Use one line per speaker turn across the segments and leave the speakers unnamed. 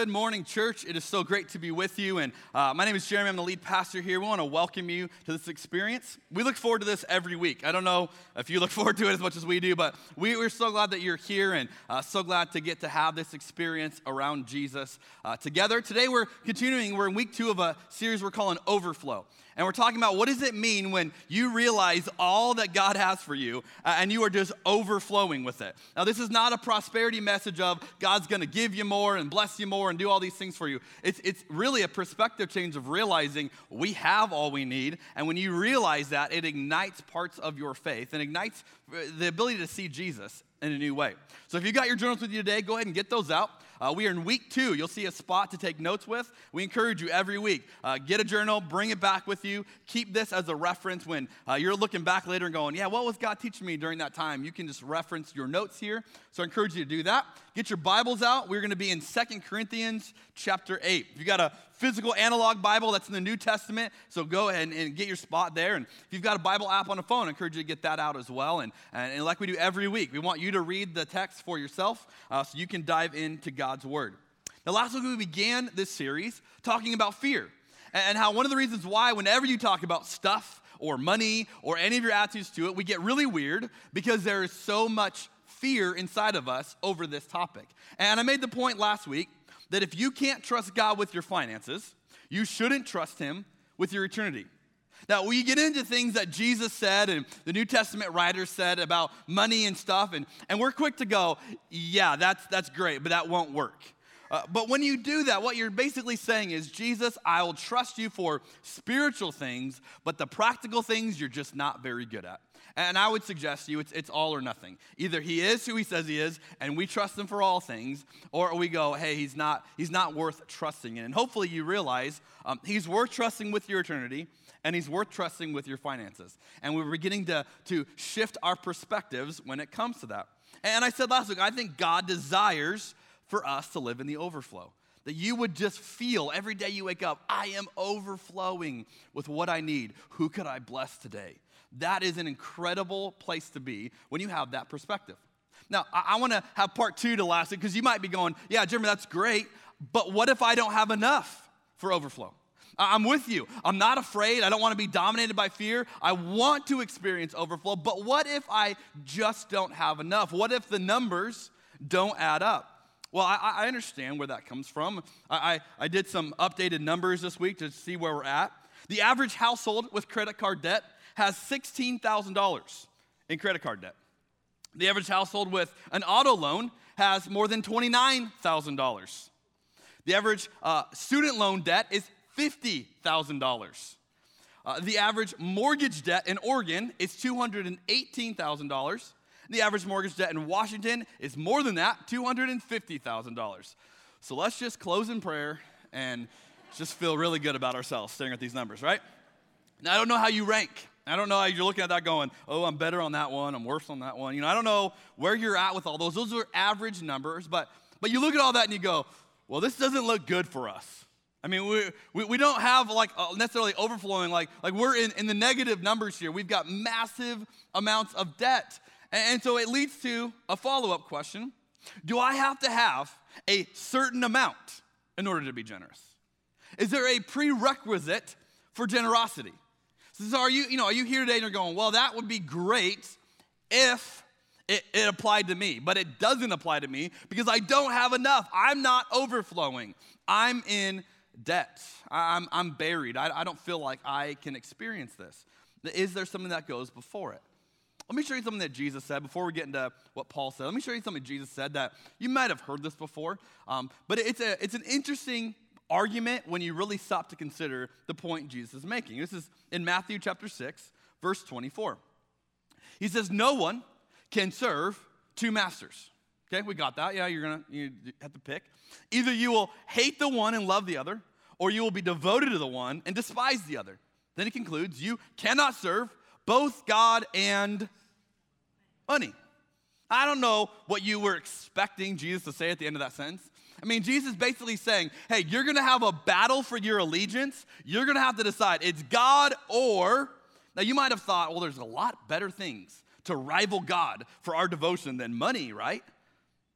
Good morning, church. It is so great to be with you. And uh, my name is Jeremy. I'm the lead pastor here. We want to welcome you to this experience. We look forward to this every week. I don't know if you look forward to it as much as we do, but we, are so glad that you're here and uh, so glad to get to have this experience around Jesus uh, together. Today, we're continuing. We're in week two of a series we're calling Overflow. And we're talking about what does it mean when you realize all that God has for you uh, and you are just overflowing with it. Now, this is not a prosperity message of God's going to give you more and bless you more and do all these things for you. It's, it's really a perspective change of realizing we have all we need. And when you realize that, it ignites parts of your faith and ignites uh, the ability to see Jesus in a new way. So if you got your journals with you today, go ahead and get those out. Uh, we are in week two. You'll see a spot to take notes with. We encourage you every week. Uh, get a journal, bring it back with you. Keep this as a reference when uh, you're looking back later and going, yeah, what was God teaching me during that time? You can just reference your notes here. So I encourage you to do that. Get your Bibles out. We're going to be in Second Corinthians chapter 8. If you got a physical analog Bible that's in the New Testament, so go ahead and, and, get your spot there. And if you've got a Bible app on a phone, I encourage you to get that out as well. And, and, and like we do every week, we want you to read the text for yourself uh, so you can dive into God's Word. Now, last week we began this series talking about fear and how one of the reasons why, whenever you talk about stuff or money or any of your attitudes to it, we get really weird because there is so much fear inside of us over this topic. And I made the point last week that if you can't trust God with your finances, you shouldn't trust Him with your eternity. Now, we get into things that Jesus said and the New Testament writers said about money and stuff, and, and we're quick to go, yeah, that's, that's great, but that won't work. Uh, but when you do that, what you're basically saying is, Jesus, I will trust you for spiritual things, but the practical things you're just not very good at. And I would suggest to you it's, it's all or nothing. Either he is who he says he is, and we trust him for all things, or we go, hey, he's not, he's not worth trusting in. And hopefully you realize um, he's worth trusting with your eternity, and he's worth trusting with your finances. And we're beginning to, to shift our perspectives when it comes to that. And I said last week, I think God desires for us to live in the overflow. That you would just feel every day you wake up, I am overflowing with what I need. Who could I bless today? That is an incredible place to be when you have that perspective. Now, I, I want to have part two to last it because you might be going, yeah, Jeremy, that's great, but what if I don't have enough for overflow? I'm with you. I'm not afraid. I don't want to be dominated by fear. I want to experience overflow, but what if I just don't have enough? What if the numbers don't add up? Well, I, I understand where that comes from. I, I, I did some updated numbers this week to see where we're at. The average household with credit card debt has $16,000 in credit card debt. The average household with an auto loan has more than $29,000. The average uh, student loan debt is $50,000. Uh, the average mortgage debt in Oregon is $218,000. The average mortgage debt in Washington is more than that, $250,000. So let's just close in prayer and just feel really good about ourselves staring at these numbers, right? Now, I don't know how you rank. I don't know how you're looking at that going, oh, I'm better on that one, I'm worse on that one. You know, I don't know where you're at with all those. Those are average numbers, but, but you look at all that and you go, well, this doesn't look good for us. I mean, we, we, we don't have like uh, necessarily overflowing, like, like we're in, in the negative numbers here. We've got massive amounts of debt. And so it leads to a follow up question Do I have to have a certain amount in order to be generous? Is there a prerequisite for generosity? So are you, you know, are you here today and you're going, well, that would be great if it, it, applied to me, but it doesn't apply to me because I don't have enough. I'm not overflowing. I'm in debt. I'm, I'm buried. I, I don't feel like I can experience this. Is there something that goes before it? Let me show you something that Jesus said before we get into what Paul said. Let me show you something Jesus said that you might have heard this before, um, but it's, a, it's an interesting argument when you really stop to consider the point Jesus is making. This is in Matthew chapter 6, verse 24. He says, No one can serve two masters. Okay, we got that. Yeah, you're gonna you have to pick. Either you will hate the one and love the other, or you will be devoted to the one and despise the other. Then he concludes, You cannot serve both God and money. I don't know what you were expecting Jesus to say at the end of that sentence. I mean, Jesus basically saying, hey, you're gonna have a battle for your allegiance. You're gonna have to decide it's God or. Now, you might have thought, well, there's a lot better things to rival God for our devotion than money, right?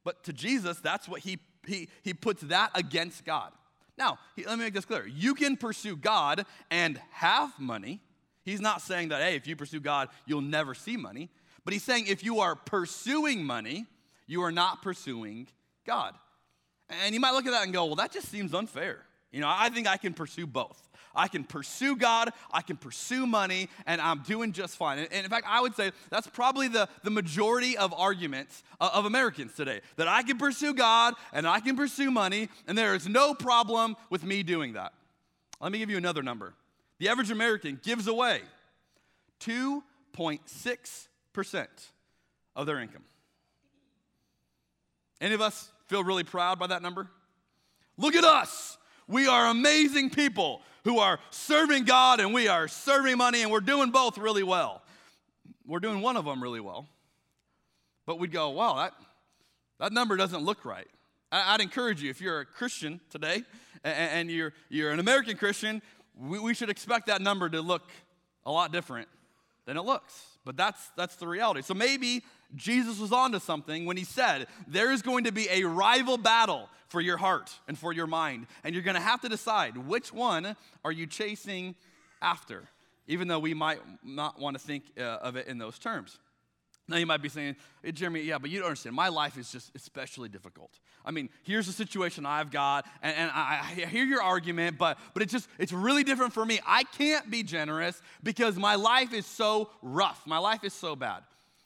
But to Jesus, that's what he he, he puts that against God. Now, he, let me make this clear. You can pursue God and have money. He's not saying that, hey, if you pursue God, you'll never see money. But he's saying if you are pursuing money, you are not pursuing God. And you might look at that and go, well, that just seems unfair. You know, I think I can pursue both. I can pursue God, I can pursue money, and I'm doing just fine. And, in fact, I would say that's probably the, the majority of arguments of, of Americans today that I can pursue God and I can pursue money, and there is no problem with me doing that. Let me give you another number. The average American gives away 2.6% of their income. Any of us feel really proud by that number? Look at us. We are amazing people who are serving God and we are serving money, and we're doing both really well. We're doing one of them really well. But we'd go, wow, that, that number doesn't look right. I'd encourage you, if you're a Christian today and you're, you're an American Christian, we, we should expect that number to look a lot different than it looks. But that's, that's the reality. So maybe Jesus was onto something when he said, There is going to be a rival battle for your heart and for your mind. And you're going to have to decide which one are you chasing after, even though we might not want to think uh, of it in those terms. Now you might be saying, hey, Jeremy, yeah, but you don't understand. My life is just especially difficult. I mean, here's the situation I've got, and, and I, I, hear your argument, but but it's just it's really different for me. I can't be generous because my life is so rough. My life is so bad.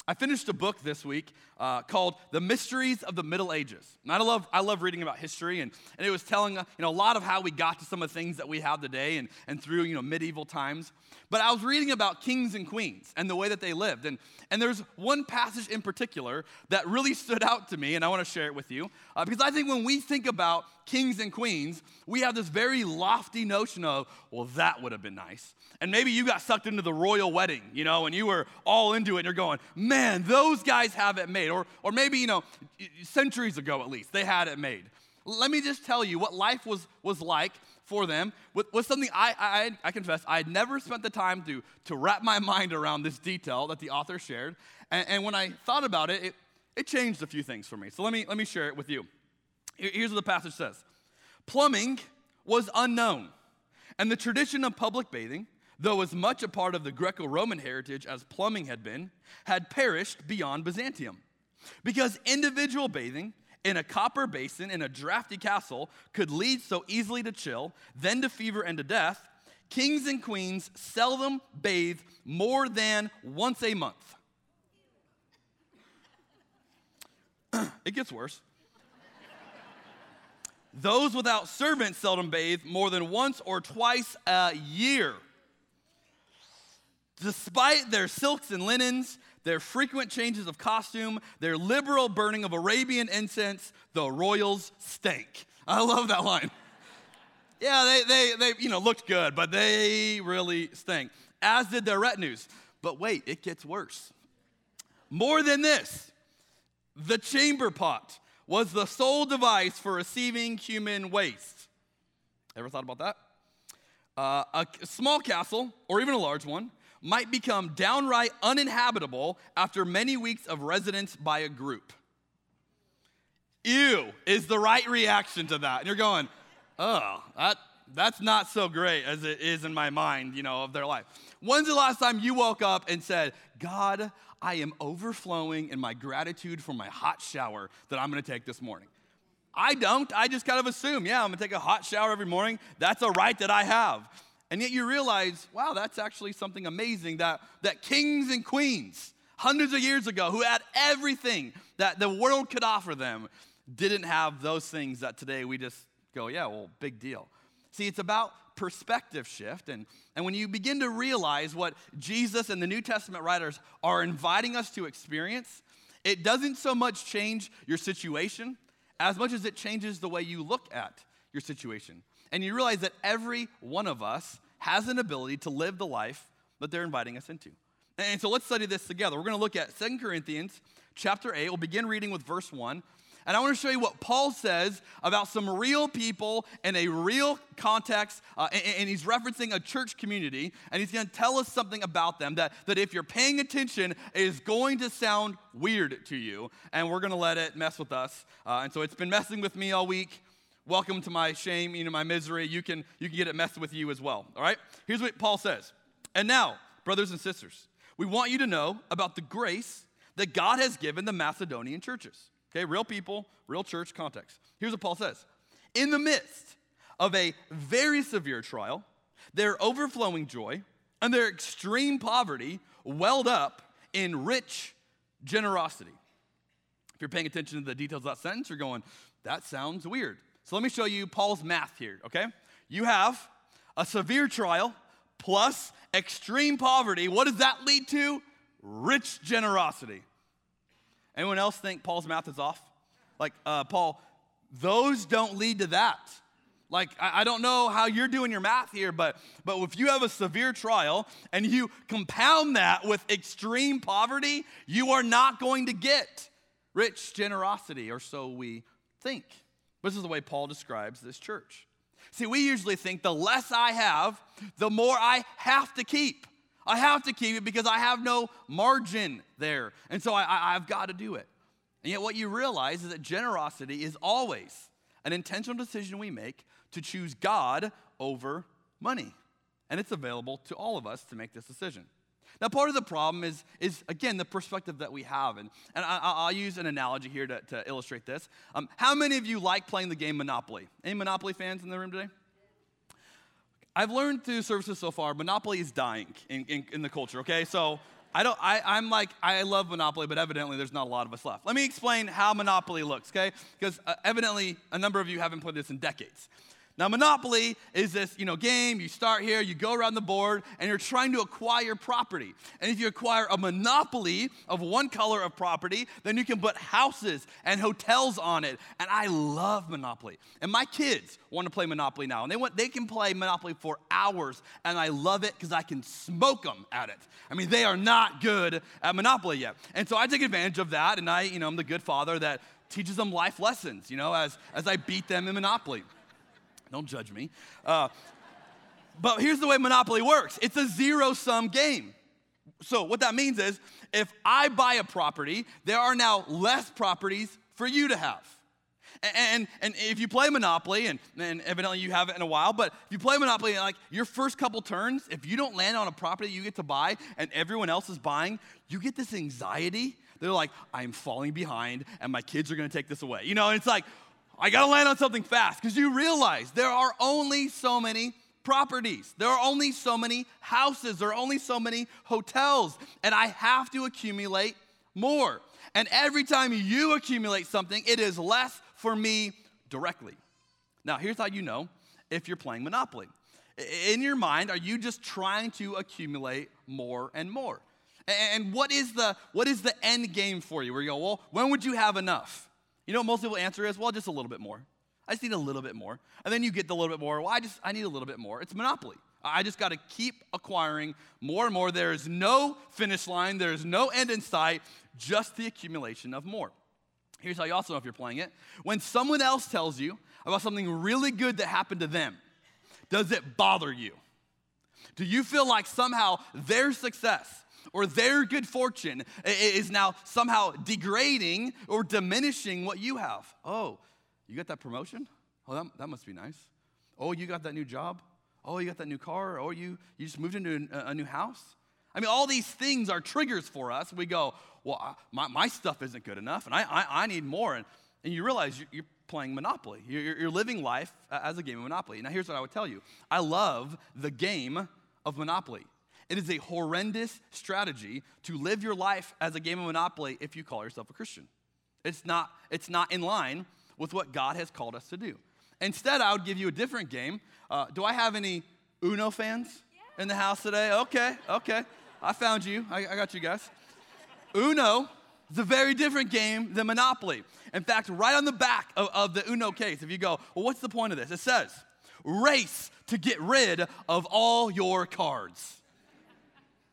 I finished a book this week uh, called The Mysteries of the Middle Ages. And I love, I love reading about history, and, and it was telling uh, you know, a lot of how we got to some of the things that we have today and, and through you know, medieval times. But I was reading about kings and queens and the way that they lived. And, and there's one passage in particular that really stood out to me, and I want to share it with you. Uh, because I think when we think about kings and queens, we have this very lofty notion of, well, that would have been nice. And maybe you got sucked into the royal wedding, you know, and you were all into it, and you're going, man, those guys have it made. Or, or maybe, you know, centuries ago at least, they had it made. Let me just tell you what life was, was like for them was, something I, I, I confess I had never spent the time to, to wrap my mind around this detail that the author shared. And, and when I thought about it, it, it changed a few things for me. So let me, let me share it with you. Here's what the passage says Plumbing was unknown, and the tradition of public bathing, though as much a part of the Greco Roman heritage as plumbing had been, had perished beyond Byzantium. Because individual bathing in a copper basin in a drafty castle could lead so easily to chill, then to fever and to death, kings and queens seldom bathe more than once a month. it gets worse. Those without servants seldom bathe more than once or twice a year. Despite their silks and linens, their frequent changes of costume, their liberal burning of Arabian incense, the royals stank. I love that line. Yeah, they, they, they you know, looked good, but they really stank, as did their retinues. But wait, it gets worse. More than this, the chamber pot was the sole device for receiving human waste. Ever thought about that? Uh, a small castle, or even a large one, might become downright uninhabitable after many weeks of residence by a group. Ew is the right reaction to that. And you're going, oh, that, that's not so great as it is in my mind, you know, of their life. When's the last time you woke up and said, God, I am overflowing in my gratitude for my hot shower that I'm gonna take this morning? I don't. I just kind of assume, yeah, I'm gonna take a hot shower every morning. That's a right that I have. And yet you realize, wow, that's actually something amazing that, that kings and queens, hundreds of years ago, who had everything that the world could offer them, didn't have those things that today we just go, yeah, well, big deal. See, it's about perspective shift. And, and when you begin to realize what Jesus and the New Testament writers are inviting us to experience, it doesn't so much change your situation as much as it changes the way you look at your situation and you realize that every one of us has an ability to live the life that they're inviting us into. And so let's study this together. We're going to look at Second Corinthians chapter 8. We'll begin reading with verse 1. And I want to show you what Paul says about some real people in a real context. Uh, and, and, he's referencing a church community. And he's going to tell us something about them that, that if you're paying attention, is going to sound weird to you. And we're going to let it mess with us. Uh, and so it's been messing with me all week. Welcome to my shame, you know, my misery. You can, you can get it messed with you as well. All right? Here's what Paul says. And now, brothers and sisters, we want you to know about the grace that God has given the Macedonian churches. Okay, real people, real church context. Here's what Paul says In the midst of a very severe trial, their overflowing joy and their extreme poverty welled up in rich generosity. If you're paying attention to the details of that sentence, you're going, that sounds weird. So let me show you Paul's math here, okay? You have a severe trial plus extreme poverty. What does that lead to? Rich generosity. Anyone else think Paul's math is off? Like, uh, Paul, those don't lead to that. Like, I, I don't know how you're doing your math here, but, but if you have a severe trial and you compound that with extreme poverty, you are not going to get rich generosity, or so we think. This is the way Paul describes this church. See, we usually think the less I have, the more I have to keep. I have to keep it because I have no margin there. And so I, have got to do it. And yet, what you realize is that generosity is always an intentional decision we make to choose God over money. And it's available to all of us to make this decision. Now, part of the problem is, is again, the perspective that we have. And, and I, will use an analogy here to, to illustrate this. Um, how many of you like playing the game Monopoly? Any Monopoly fans in the room today? I've learned through services so far, Monopoly is dying in, in, in the culture, okay? So I don't, I, I'm like, I love Monopoly, but evidently there's not a lot of us left. Let me explain how Monopoly looks, okay? Because uh, evidently a number of you haven't played this in decades. Now, Monopoly is this, you know, game. You start here, you go around the board, and you're trying to acquire property. And if you acquire a monopoly of one color of property, then you can put houses and hotels on it. And I love Monopoly. And my kids want to play Monopoly now, and they want they can play Monopoly for hours, and I love it because I can smoke them at it. I mean, they are not good at Monopoly yet, and so I take advantage of that, and I, you know, I'm the good father that teaches them life lessons, you know, as as I beat them in Monopoly. Don't judge me. Uh, but here's the way Monopoly works it's a zero sum game. So, what that means is if I buy a property, there are now less properties for you to have. And, and if you play Monopoly, and, and evidently you haven't in a while, but if you play Monopoly, like your first couple turns, if you don't land on a property you get to buy and everyone else is buying, you get this anxiety. They're like, I'm falling behind and my kids are gonna take this away. You know, and it's like, I gotta land on something fast because you realize there are only so many properties. There are only so many houses. There are only so many hotels. And I have to accumulate more. And every time you accumulate something, it is less for me directly. Now, here's how you know if you're playing Monopoly. In your mind, are you just trying to accumulate more and more? And what is the, what is the end game for you? Where you go, well, when would you have enough? You know what most people answer is, well, just a little bit more. I just need a little bit more. And then you get the little bit more. Well, I just I need a little bit more. It's monopoly. I just got to keep acquiring more and more. There is no finish line, there is no end in sight, just the accumulation of more. Here's how you also know if you're playing it. When someone else tells you about something really good that happened to them, does it bother you? Do you feel like somehow their success or their good fortune is now somehow degrading or diminishing what you have. Oh, you got that promotion? Oh, that, that must be nice. Oh, you got that new job? Oh, you got that new car? Oh, you, you just moved into a, a new house? I mean, all these things are triggers for us. We go, well, my, my stuff isn't good enough, and I, I, I need more. And, and you realize you're, you're playing Monopoly. You're, you're living life as a game of Monopoly. Now, here's what I would tell you I love the game of Monopoly. It is a horrendous strategy to live your life as a game of Monopoly if you call yourself a Christian. It's not, it's not in line with what God has called us to do. Instead, I would give you a different game. Uh, do I have any Uno fans in the house today? Okay, okay. I found you. I, I got you guys. Uno is a very different game than Monopoly. In fact, right on the back of, of the Uno case, if you go, well, what's the point of this? It says, race to get rid of all your cards.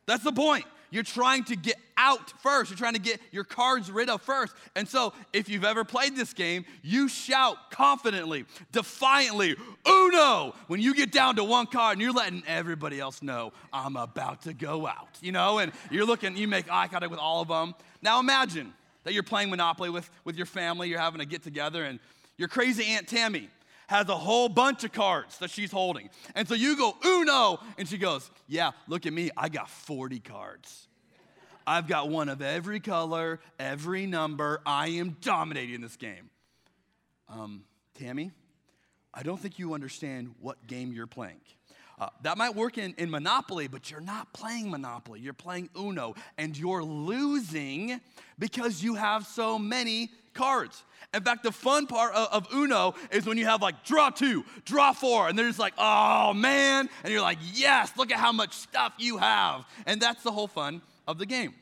That's the point. You're trying to get out first. You're trying to get your cards rid of first. And so, if you've ever played this game, you shout confidently, defiantly, Uno, when you get down to one card and you're letting everybody else know, I'm about to go out, you know? And you're looking, you make eye contact with all of them. Now, imagine that you're playing Monopoly with, with your family, you're having a get together, and your crazy Aunt Tammy has a whole bunch of cards that she's holding. And so you go, Uno. And she goes, Yeah, look at me. I got 40 cards. I've got one of every color, every number. I am dominating this game. Um, Tammy, I don't think you understand what game you're playing. Uh, that might work in, in Monopoly, but you're not playing Monopoly. You're playing Uno, and you're losing because you have so many cards. In fact, the fun part of, of, Uno is when you have like draw two, draw four, and they're just like, oh man. And you're like, yes, look at how much stuff you have. And that's the whole fun of the game.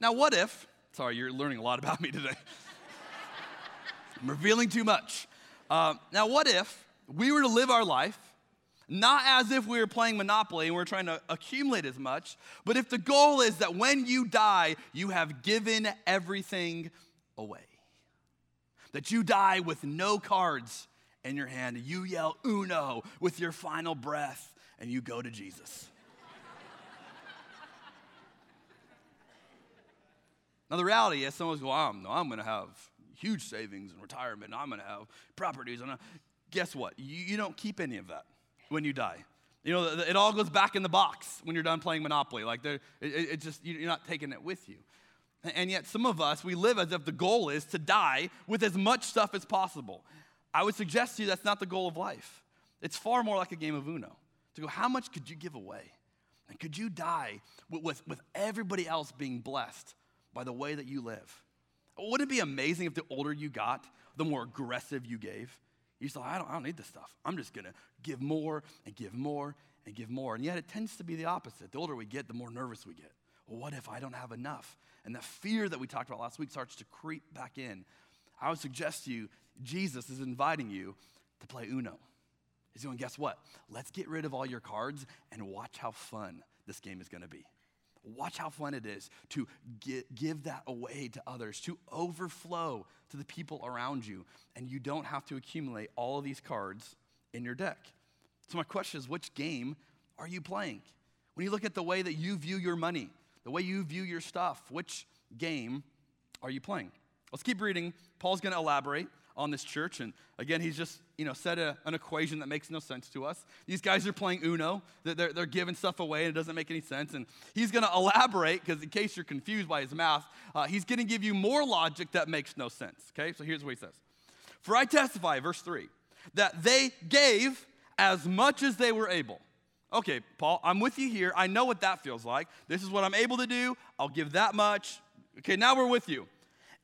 Now, what if, sorry, you're learning a lot about me today. I'm revealing too much. Uh, now, what if we were to live our life not as if we were playing Monopoly and we're trying to accumulate as much, but if the goal is that when you die, you have given everything away? that you die with no cards in your hand. You yell uno with your final breath and you go to Jesus. now, the reality is, someone's going, I'm, I'm going to have huge savings and retirement, and I'm going to have properties. And uh, guess what? You, you don't keep any of that when you die. You know, it all goes back in the box when you're done playing Monopoly. Like, it, it just, you're not taking it with you. And yet, some of us, we live as if the goal is to die with as much stuff as possible. I would suggest to you that's not the goal of life. It's far more like a game of Uno. To go, how much could you give away? And could you die with, with, with everybody else being blessed by the way that you live? Wouldn't it be amazing if the older you got, the more aggressive you gave? You say, I don't, I don't need this stuff. I'm just going to give more and give more and give more. And yet, it tends to be the opposite. The older we get, the more nervous we get. Well, what if I don't have enough? and the fear that we talked about last week starts to creep back in, I would suggest to you, Jesus is inviting you to play Uno. He's going, guess what? Let's get rid of all your cards and watch how fun this game is going to be. Watch how fun it is to give that away to others, to overflow to the people around you, and you don't have to accumulate all of these cards in your deck. So, my question is which game are you playing? When you look at the way that you view your money, the way you view your stuff. Which game are you playing? Let's keep reading. Paul's going to elaborate on this church. And again, he's just, you know, said a, an equation that makes no sense to us. These guys are playing Uno. They're, they're giving stuff away and it doesn't make any sense. And he's going to elaborate because in case you're confused by his math, uh, he's going to give you more logic that makes no sense. Okay, so here's what he says. For I testify, verse 3, that they gave as much as they were able Okay, Paul, I'm with you here. I know what that feels like. This is what I'm able to do. I'll give that much. Okay, now we're with you.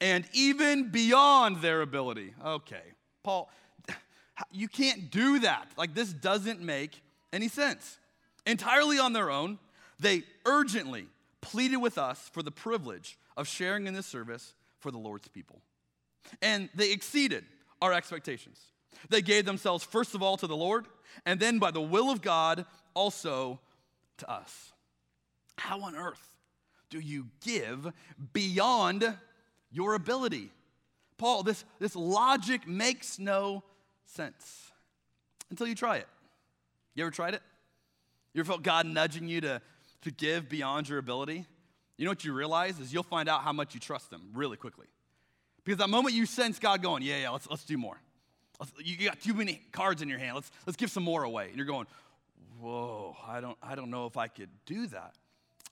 And even beyond their ability. Okay, Paul, you can't do that. Like, this doesn't make any sense. Entirely on their own, they urgently pleaded with us for the privilege of sharing in this service for the Lord's people. And they exceeded our expectations. They gave themselves, first of all, to the Lord, and then by the will of God, also to us. How on earth do you give beyond your ability? Paul, this, this logic makes no sense until you try it. You ever tried it? You ever felt God nudging you to, to give beyond your ability? You know what you realize is you'll find out how much you trust Him really quickly. Because that moment you sense God going, yeah, yeah, let's, let's do more. Let's, you got too many cards in your hand. Let's, let's give some more away. And you're going, whoa, I don't, I don't know if I could do that.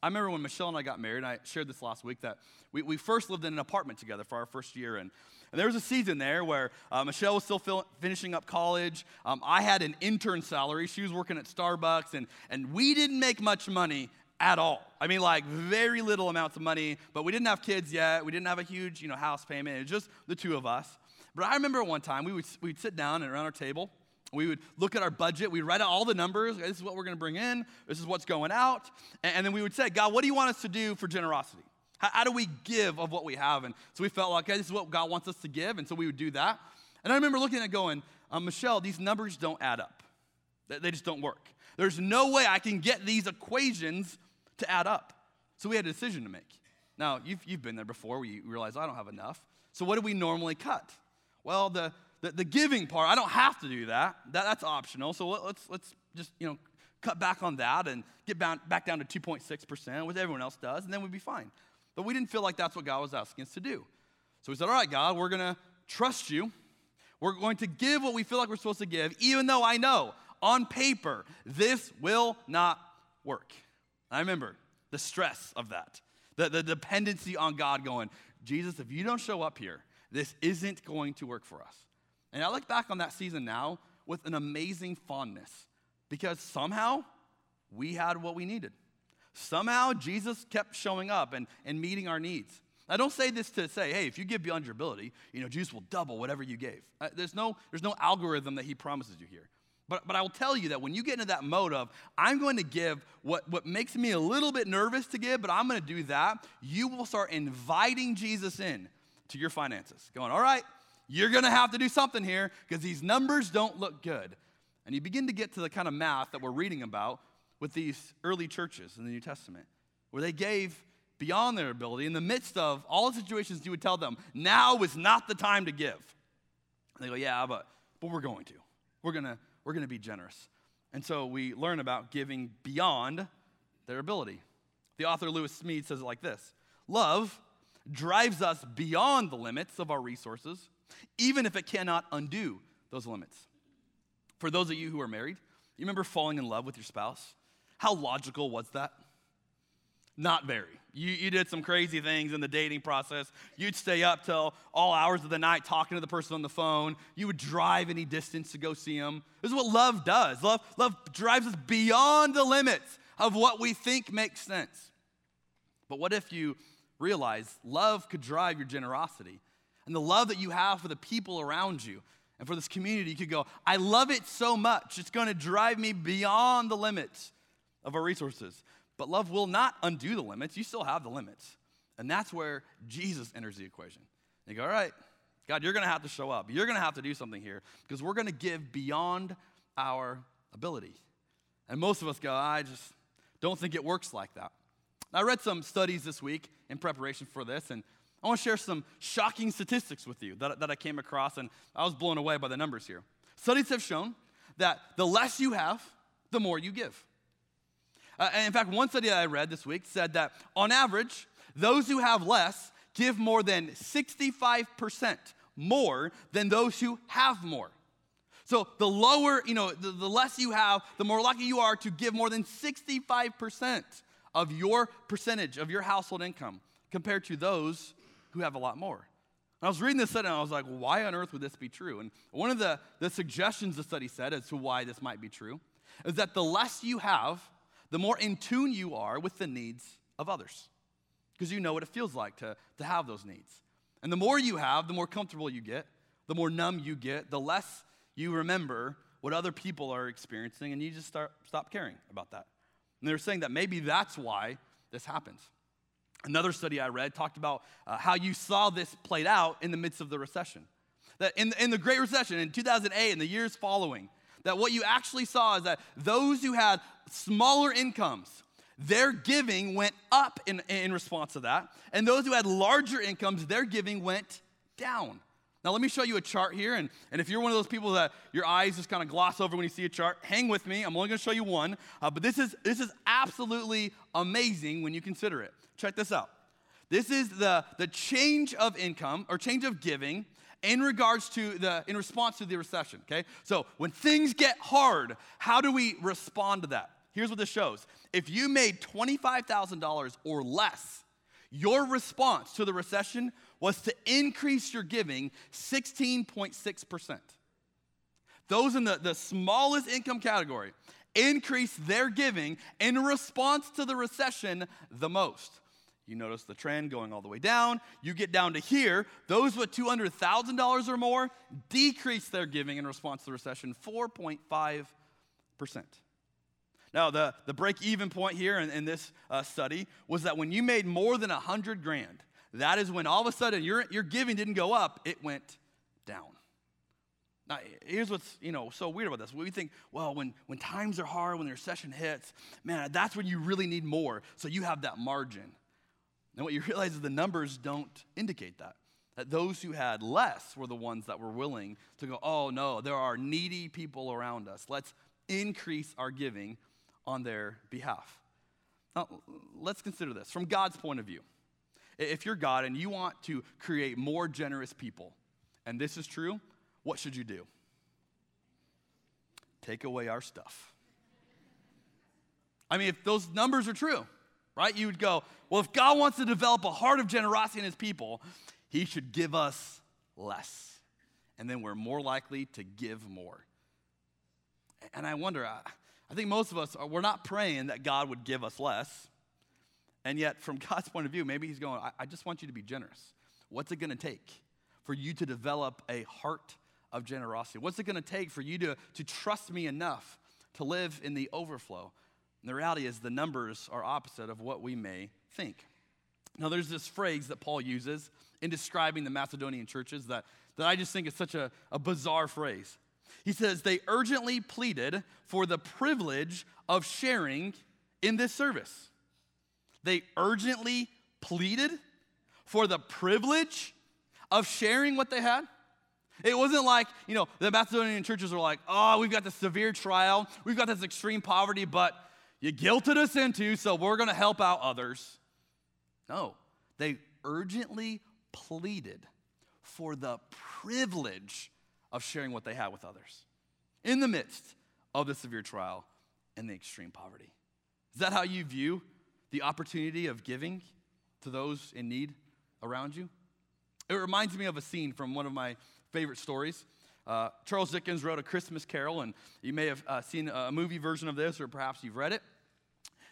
I remember when Michelle and I got married, and I shared this last week, that we, we first lived in an apartment together for our first year. And, and there was a season there where uh, Michelle was still fill, finishing up college. Um, I had an intern salary. She was working at Starbucks, and, and we didn't make much money at all. I mean, like very little amounts of money, but we didn't have kids yet. We didn't have a huge you know, house payment. It was just the two of us. But I remember one time we would, we'd sit down and around our table, we would look at our budget. We'd write out all the numbers. This is what we're going to bring in. This is what's going out. And, then we would say, God, what do you want us to do for generosity? How, how do we give of what we have? And so we felt like, okay, this is what God wants us to give. And so we would do that. And I remember looking at going, um, Michelle, these numbers don't add up. They, they just don't work. There's no way I can get these equations to add up. So we had a decision to make. Now, you've, you've been there before We realize, I don't have enough. So, what do we normally cut? Well, the, the, the giving part, I don't have to do that. that that's optional. So, let, let's, let's just, you know, cut back on that and get back down to 2.6%, which everyone else does, and then we'd be fine. But we didn't feel like that's what God was asking us to do. So we said, All right, God, we're going to trust you. We're going to give what we feel like we're supposed to give, even though I know on paper this will not work. I remember the stress of that, the, the dependency on God going, Jesus, if you don't show up here, this isn't going to work for us. And I look back on that season now with an amazing fondness because somehow we had what we needed. Somehow Jesus kept showing up and, and meeting our needs. I don't say this to say, hey, if you give beyond your ability, you know, Jesus will double whatever you gave. Uh, there's, no, there's no algorithm that he promises you here. But, but I will tell you that when you get into that mode of, I'm going to give what, what makes me a little bit nervous to give, but I'm going to do that, you will start inviting Jesus in to your finances. Going, all right, you're going to have to do something here because these numbers don't look good. And you begin to get to the kind of math that we're reading about with these early churches in the New Testament, where they gave beyond their ability in the midst of all the situations you would tell them, now is not the time to give. And they go, yeah, but, but we're going to. We're going to we're going to be generous. And so we learn about giving beyond their ability. The author Lewis Smedes says it like this Love drives us beyond the limits of our resources, even if it cannot undo those limits. For those of you who are married, you remember falling in love with your spouse? How logical was that? Not very. You, you did some crazy things in the dating process. You'd stay up till all hours of the night talking to the person on the phone. You would drive any distance to go see them. This is what love does. Love, love drives us beyond the limits of what we think makes sense. But what if you realize love could drive your generosity? And the love that you have for the people around you and for this community, you could go, I love it so much, it's to drive me beyond the limits of our resources. But love will not undo the limits. You still have the limits. And that's where Jesus enters the equation. You go, all right, God, you're to have to show up. You're to have to do something here because we're to give beyond our ability. And most of us go, I just don't think it works like that. I read some studies this week in preparation for this, and I want to share some shocking statistics with you that, that I came across, and I was blown away by the numbers here. Studies have shown that the less you have, the more you give. Uh, and in fact, one study I read this week said that on average, those who have less give more than 65% more than those who have more. So the lower, you know, the, the less you have, the more likely you are to give more than 65% of your percentage of your household income compared to those who have a lot more. I was reading this study and I was like, why on earth would this be true? And one of the, the suggestions the study said as to why this might be true is that the less you have, the more in tune you are with the needs of others because you know what it feels like to, to have those needs. And the more you have, the more comfortable you get, the more numb you get, the less you remember what other people are experiencing, and you just start, stop caring about that. And they're saying that maybe that's why this happens. Another study I read talked about uh, how you saw this played out in the midst of the recession. That in, in the Great Recession in 2008 and the years following, that what you actually saw is that those who had smaller incomes, their giving went up in, in response to that. And those who had larger incomes, their giving went down. Now, let me show you a chart here. And, and if you're one of those people that your eyes just kind of gloss over when you see a chart, hang with me. I'm only going to show you one. Uh, but this is, this is absolutely amazing when you consider it. Check this out. This is the, the change of income or change of giving in regards to the in response to the recession okay? So when things get hard how do we respond to that? Here's what this shows. If you made $25000 or less your response to the recession was to increase your giving 16.6% those in the, the smallest income category increased their giving in response to the recession the most you notice the trend going all the way down. You get down to here, those with $200,000 or more decrease their giving in response to the recession 4.5%. Now, the, the break even point here in, in this uh, study was that when you made more than 100 grand, that is when all of a sudden your, your giving didn't go up, it went down. Now, here's what's you know so weird about this. We think, well, when, when times are hard, when the recession hits, man, that's when you really need more. So you have that margin. And what you realize is the numbers don't indicate that. That those who had less were the ones that were willing to go, oh no, there are needy people around us. Let's increase our giving on their behalf. Now, let's consider this from God's point of view. If you're God and you want to create more generous people, and this is true, what should you do? Take away our stuff. I mean, if those numbers are true, right, you would go, well, if God wants to develop a heart of generosity in his people, he should give us less. And then we're more likely to give more. And I wonder, I think most of us, we're not praying that God would give us less. And yet, from God's point of view, maybe He's going, I, just want you to be generous. What's it going to take for you to develop a heart of generosity? What's it going to take for you to, to trust me enough to live in the overflow? And the reality is, the numbers are opposite of what we may think. Now, there's this phrase that Paul uses in describing the Macedonian churches that, that I just think is such a, a bizarre phrase. He says, They urgently pleaded for the privilege of sharing in this service. They urgently pleaded for the privilege of sharing what they had. It wasn't like, you know, the Macedonian churches were like, oh, we've got this severe trial, we've got this extreme poverty, but you guilted us into, so we're going to help out others. No, they urgently pleaded for the privilege of sharing what they had with others in the midst of the severe trial and the extreme poverty. Is that how you view the opportunity of giving to those in need around you? It reminds me of a scene from one of my favorite stories. Uh, Charles Dickens wrote A Christmas Carol, and you may have uh, seen a movie version of this, or perhaps you've read it.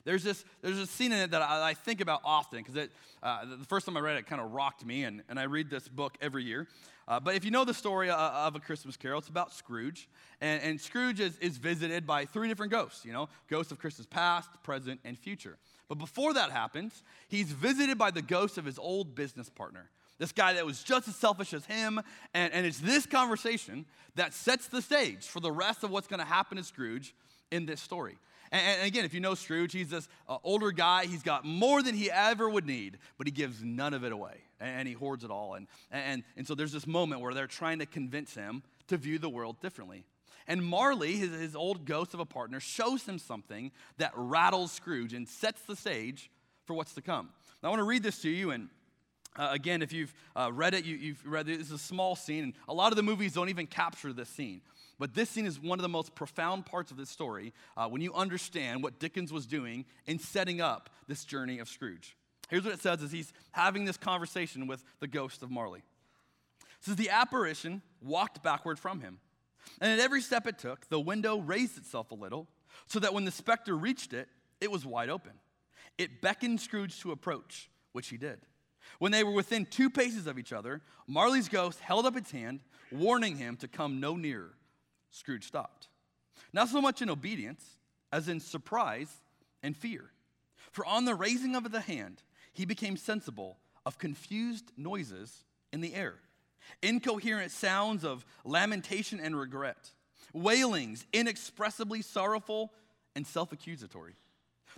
There's this, there's a scene in it that I, I think about often because uh, the first time I read it, kind of rocked me, and, and I read this book every year. Uh, but if you know the story uh, of A Christmas Carol, it's about Scrooge. And, and Scrooge is, is visited by three different ghosts, you know, ghosts of Christmas past, present, and future. But before that happens, he's visited by the ghost of his old business partner. This guy that was just as selfish as him. And, and it's this conversation that sets the stage for the rest of what's going to happen to Scrooge in this story. And, again, if you know Scrooge, he's this uh, older guy. He's got more than he ever would need, but he gives none of it away. And, and he hoards it all. And, and, and so there's this moment where they're trying to convince him to view the world differently. And Marley, his, his old ghost of a partner, shows him something that rattles Scrooge and sets the stage for what's to come. Now, I want to read this to you, and uh, again, if you've uh, read it, you, have read it. It's a small scene, and a lot of the movies don't even capture this scene. But this scene is one of the most profound parts of this story uh, when you understand what Dickens was doing in setting up this journey of Scrooge. Here's what it says as he's having this conversation with the ghost of Marley. It says, The apparition walked backward from him, and at every step it took, the window raised itself a little, so that when the specter reached it, it was wide open. It beckoned Scrooge to approach, which he did. When they were within two paces of each other, Marley's ghost held up its hand, warning him to come no nearer. Scrooge stopped. Not so much in obedience as in surprise and fear. For on the raising of the hand, he became sensible of confused noises in the air, incoherent sounds of lamentation and regret, wailings inexpressibly sorrowful and self accusatory.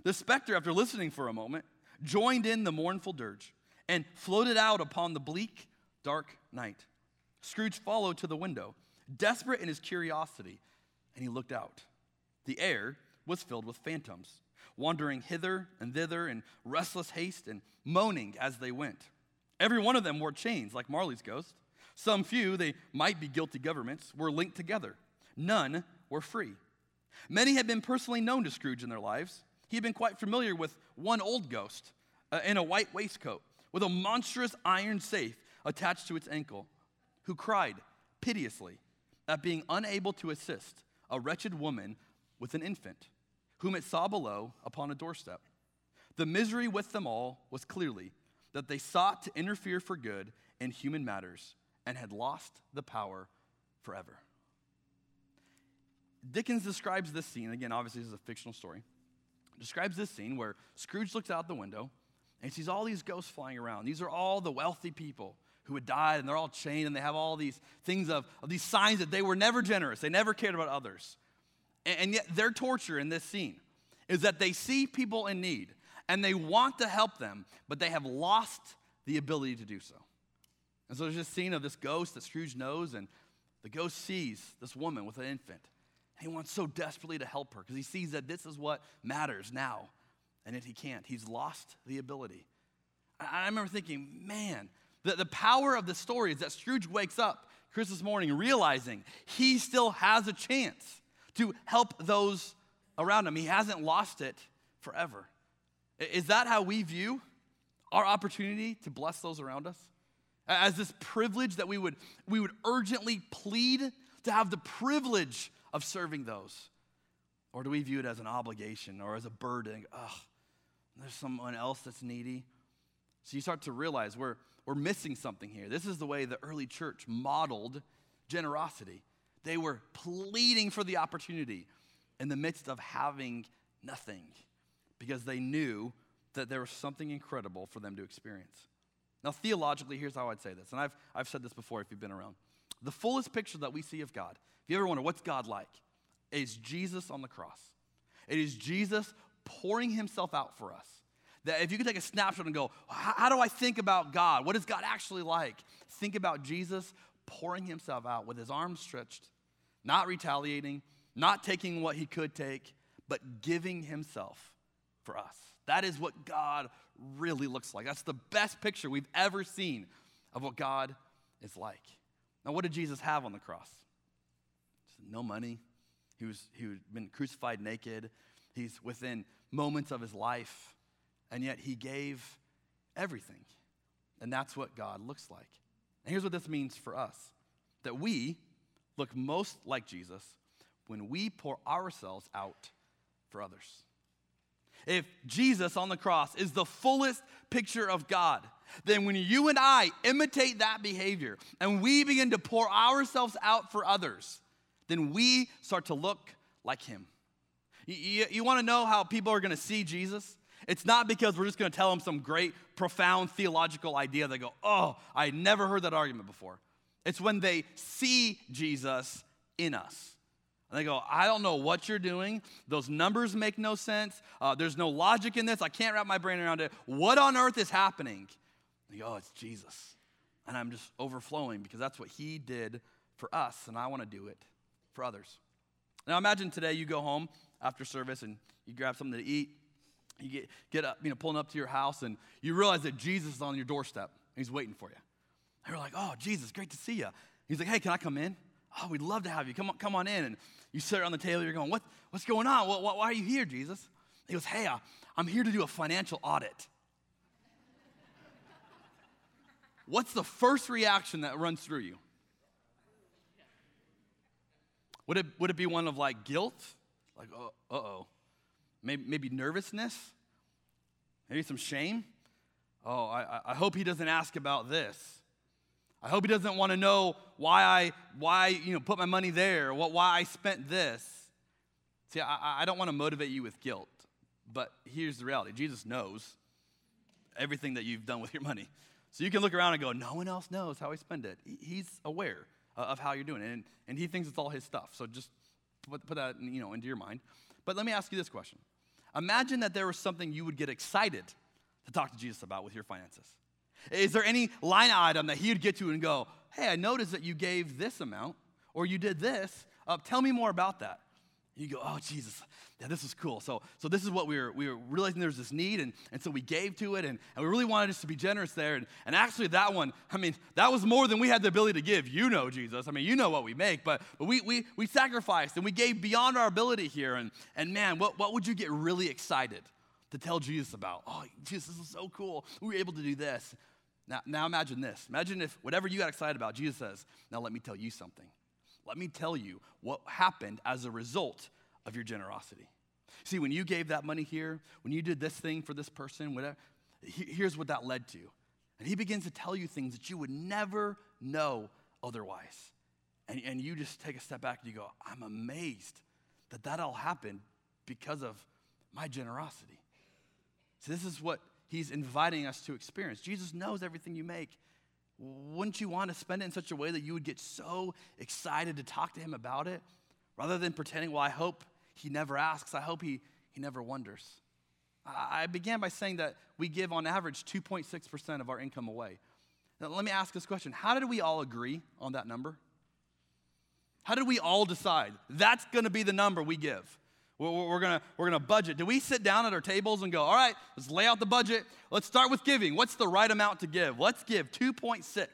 The specter, after listening for a moment, joined in the mournful dirge and floated out upon the bleak, dark night. Scrooge followed to the window desperate in his curiosity, and he looked out. The air was filled with phantoms, wandering hither and thither in restless haste and moaning as they went. Every one of them wore chains, like Marley's ghost. Some few, they might be guilty governments, were linked together. None were free. Many had been personally known to Scrooge in their lives. He had been quite familiar with one old ghost uh, in a white waistcoat with a monstrous iron safe attached to its ankle, who cried piteously at being unable to assist a wretched woman with an infant, whom it saw below upon a doorstep. The misery with them all was clearly that they sought to interfere for good in human matters and had lost the power forever. Dickens describes this scene, again, obviously, this is a fictional story, describes this scene where Scrooge looks out the window and sees all these ghosts flying around. These are all the wealthy people who had died and they're all chained and they have all these things of, of these signs that they were never generous, they never cared about others. And, and yet their torture in this scene is that they see people in need and they want to help them, but they have lost the ability to do so. And so there's this scene of this ghost that Scrooge knows, and the ghost sees this woman with an infant. He wants so desperately to help her because he sees that this is what matters now, and yet he can't. He's lost the ability. I remember thinking, man, the, the power of the story is that Scrooge wakes up Christmas morning realizing he still has a chance to help those around him. He hasn't lost it forever. Is that how we view our opportunity to bless those around us? As this privilege that we would, we would urgently plead to have the privilege of serving those? Or do we view it as an obligation or as a burden? Ugh, there's someone else that's needy. So you start to realize we're, we're missing something here. This is the way the early church modeled generosity. They were pleading for the opportunity in the midst of having nothing because they knew that there was something incredible for them to experience. Now, theologically, here's how I'd say this, and I've, I've said this before if you've been around. The fullest picture that we see of God, if you ever wonder what's God like, is Jesus on the cross. It is Jesus pouring himself out for us. That if you could take a snapshot and go, how do I think about God? What is God actually like? Think about Jesus pouring himself out with his arms stretched, not retaliating, not taking what he could take, but giving himself for us. That is what God really looks like. That's the best picture we've ever seen of what God is like. Now, what did Jesus have on the cross? No money. He was he had been crucified naked. He's within moments of his life, and yet he gave everything. And that's what God looks like. And here's what this means for us that we look most like Jesus when we pour ourselves out for others. If Jesus on the cross is the fullest picture of God, then when you and I imitate that behavior and we begin to pour ourselves out for others, then we start to look like Him. You, you, you want to know how people are going to see Jesus? It's not because we're just going to tell them some great, profound theological idea. They go, oh, I never heard that argument before. It's when they see Jesus in us. And they go, I don't know what you're doing. Those numbers make no sense. Uh, there's no logic in this. I can't wrap my brain around it. What on earth is happening? And go, oh, it's Jesus. And I'm just overflowing because that's what he did for us, and I want to do it for others. Now imagine today you go home after service and you grab something to eat. You get, get up, you know, pulling up to your house, and you realize that Jesus is on your doorstep. He's waiting for you. And you're like, oh, Jesus, great to see you. He's like, hey, can I come in? Oh, we'd love to have you. Come on, come on in. And you sit on the table, you're going, what, what's going on? What, what, why are you here, Jesus? He goes, hey, uh, I'm here to do a financial audit. What's the first reaction that runs through you? Would it, would it be one of like guilt? Like, uh oh. Maybe, maybe nervousness? Maybe some shame? Oh, I, I hope he doesn't ask about this. I hope he doesn't want to know why I why you know put my money there, what why I spent this. See, I, I don't want to motivate you with guilt, but here's the reality: Jesus knows everything that you've done with your money. So you can look around and go, no one else knows how I spend it. He's aware of how you're doing it, and, and he thinks it's all his stuff. So just put, put that you know into your mind. But let me ask you this question: Imagine that there was something you would get excited to talk to Jesus about with your finances. Is there any line item that he would get to and go, hey, I noticed that you gave this amount or you did this. Uh, tell me more about that. You go, oh, Jesus, yeah, this is cool. So, so this is what we were, we were realizing there's this need, and, and so we gave to it, and, and we really wanted us to be generous there. And, and actually, that one, I mean, that was more than we had the ability to give. You know, Jesus. I mean, you know what we make, but, but we, we, we sacrificed and we gave beyond our ability here. And, and man, what, what would you get really excited to tell Jesus about? Oh, Jesus, this is so cool. We were able to do this. Now, now imagine this. Imagine if whatever you got excited about, Jesus says, Now let me tell you something. Let me tell you what happened as a result of your generosity. See, when you gave that money here, when you did this thing for this person, whatever, here's what that led to. And he begins to tell you things that you would never know otherwise. And, and you just take a step back and you go, I'm amazed that that all happened because of my generosity. So, this is what he's inviting us to experience. Jesus knows everything you make. Wouldn't you want to spend it in such a way that you would get so excited to talk to him about it rather than pretending, well, I hope he never asks, I hope he, he never wonders? I began by saying that we give on average 2.6% of our income away. Now, let me ask this question How did we all agree on that number? How did we all decide that's going to be the number we give? We're, to we're gonna budget. Do we sit down at our tables and go, all right, let's lay out the budget. Let's start with giving. What's the right amount to give? Let's give 2.6.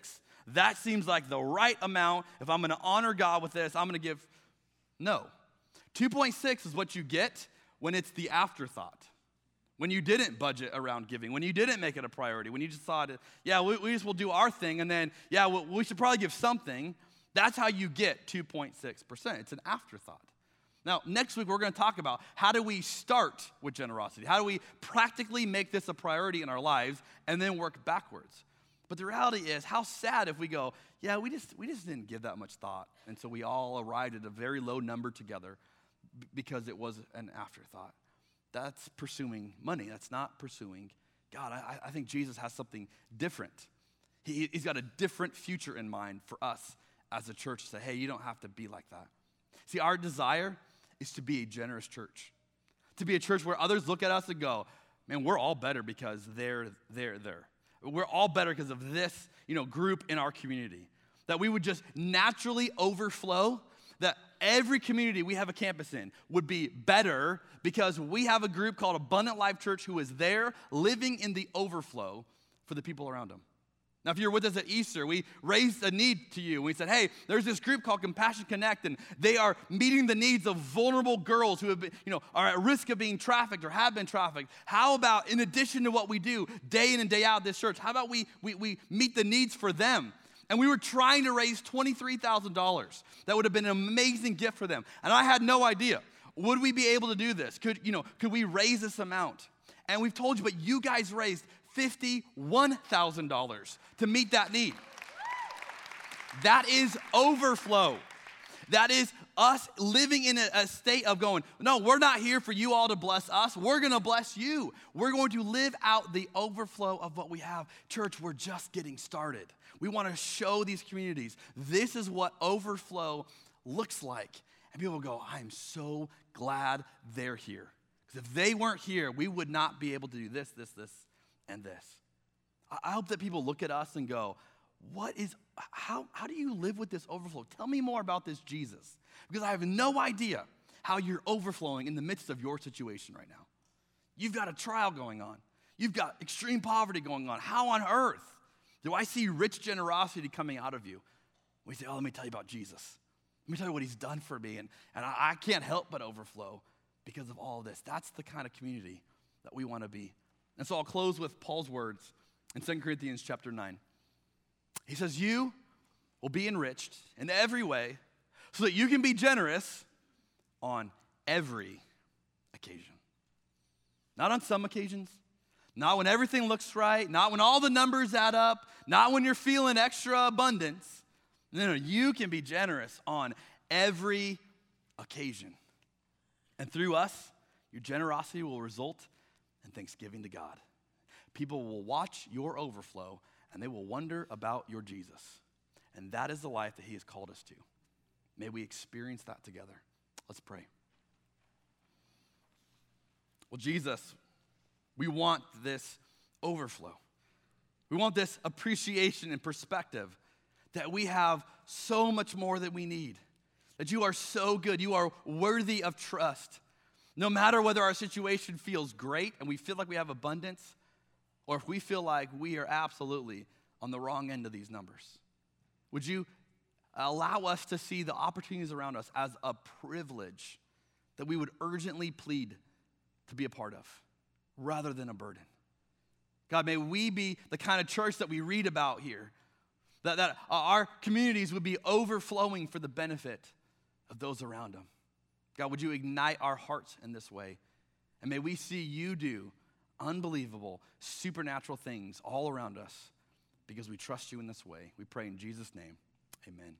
That seems like the right amount. If I'm to honor God with this, I'm to give. No. 2.6 is what you get when it's the afterthought. When you didn't budget around giving, when you didn't make it a priority, when you just thought, yeah, we, we just will do our thing, and then, yeah, we, we should probably give something. That's how you get 2.6%. It's an afterthought. Now, next week, we're going to talk about how do we start with generosity? How do we practically make this a priority in our lives and then work backwards? But the reality is, how sad if we go, yeah, we just, we just didn't give that much thought. And so we all arrived at a very low number together because it was an afterthought. That's pursuing money. That's not pursuing God. I, I think Jesus has something different. He, he's got a different future in mind for us as a church to say, hey, you don't have to be like that. See, our desire is to be a generous church, to be a church where others look at us and go, man, we're all better because they're, they're, there. We're all better because of this, you know, group in our community. That we would just naturally overflow that every community we have a campus in would be better because we have a group called Abundant Life Church who is there living in the overflow for the people around them. Now, if you're with us at Easter, we raised a need to you. We said, hey, there's this group called Compassion Connect, and they are meeting the needs of vulnerable girls who have been, you know, are at risk of being trafficked or have been trafficked. How about, in addition to what we do day in and day out this church, how about we, we, we meet the needs for them? and we were trying to raise $23,000. That would have been an amazing gift for them. And I had no idea. Would we be able to do this? Could, you know, could we raise this amount? And we've told you, but you guys raised $51,000 to meet that need. That is overflow. That is us living in a, a, state of going, no, we're not here for you all to bless us. We're going to bless you. We're going to live out the overflow of what we have. Church, we're just getting started. We want to show these communities this is what overflow looks like. And people go, I'm so glad they're here. Because if they weren't here, we would not be able to do this, this, this, and this. I hope that people look at us and go, what is, how, how do you live with this overflow? Tell me more about this Jesus. Because I have no idea how you're overflowing in the midst of your situation right now. You've got a trial going on. You've got extreme poverty going on. How on earth do I see rich generosity coming out of you? We say, Oh, let me tell you about Jesus. Let me tell you what he's done for me. And, and I, I can't help but overflow because of all this. That's the kind of community that we want to be. And so I'll close with Paul's words in 2 Corinthians chapter 9. He says, You will be enriched in every way so that you can be generous on every occasion. Not on some occasions, not when everything looks right, not when all the numbers add up, not when you're feeling extra abundance. No, no, you can be generous on every occasion. And through us, your generosity will result in thanksgiving to God. People will watch your overflow and they will wonder about your Jesus. And that is the life that He has called us to. May we experience that together. Let's pray. Well, Jesus, we want this overflow. We want this appreciation and perspective that we have so much more that we need. That you are so good. You are worthy of trust. No matter whether our situation feels great and we feel like we have abundance, or if we feel like we are absolutely on the wrong end of these numbers. Would you allow us to see the opportunities around us as a privilege that we would urgently plead to be a part of? rather than a burden. God, may we be the kind of church that we read about here, that, that our communities would be overflowing for the benefit of those around them. God, would you ignite our hearts in this way? And may we see you do unbelievable, supernatural things all around us because we trust you in this way. We pray in Jesus' name. Amen.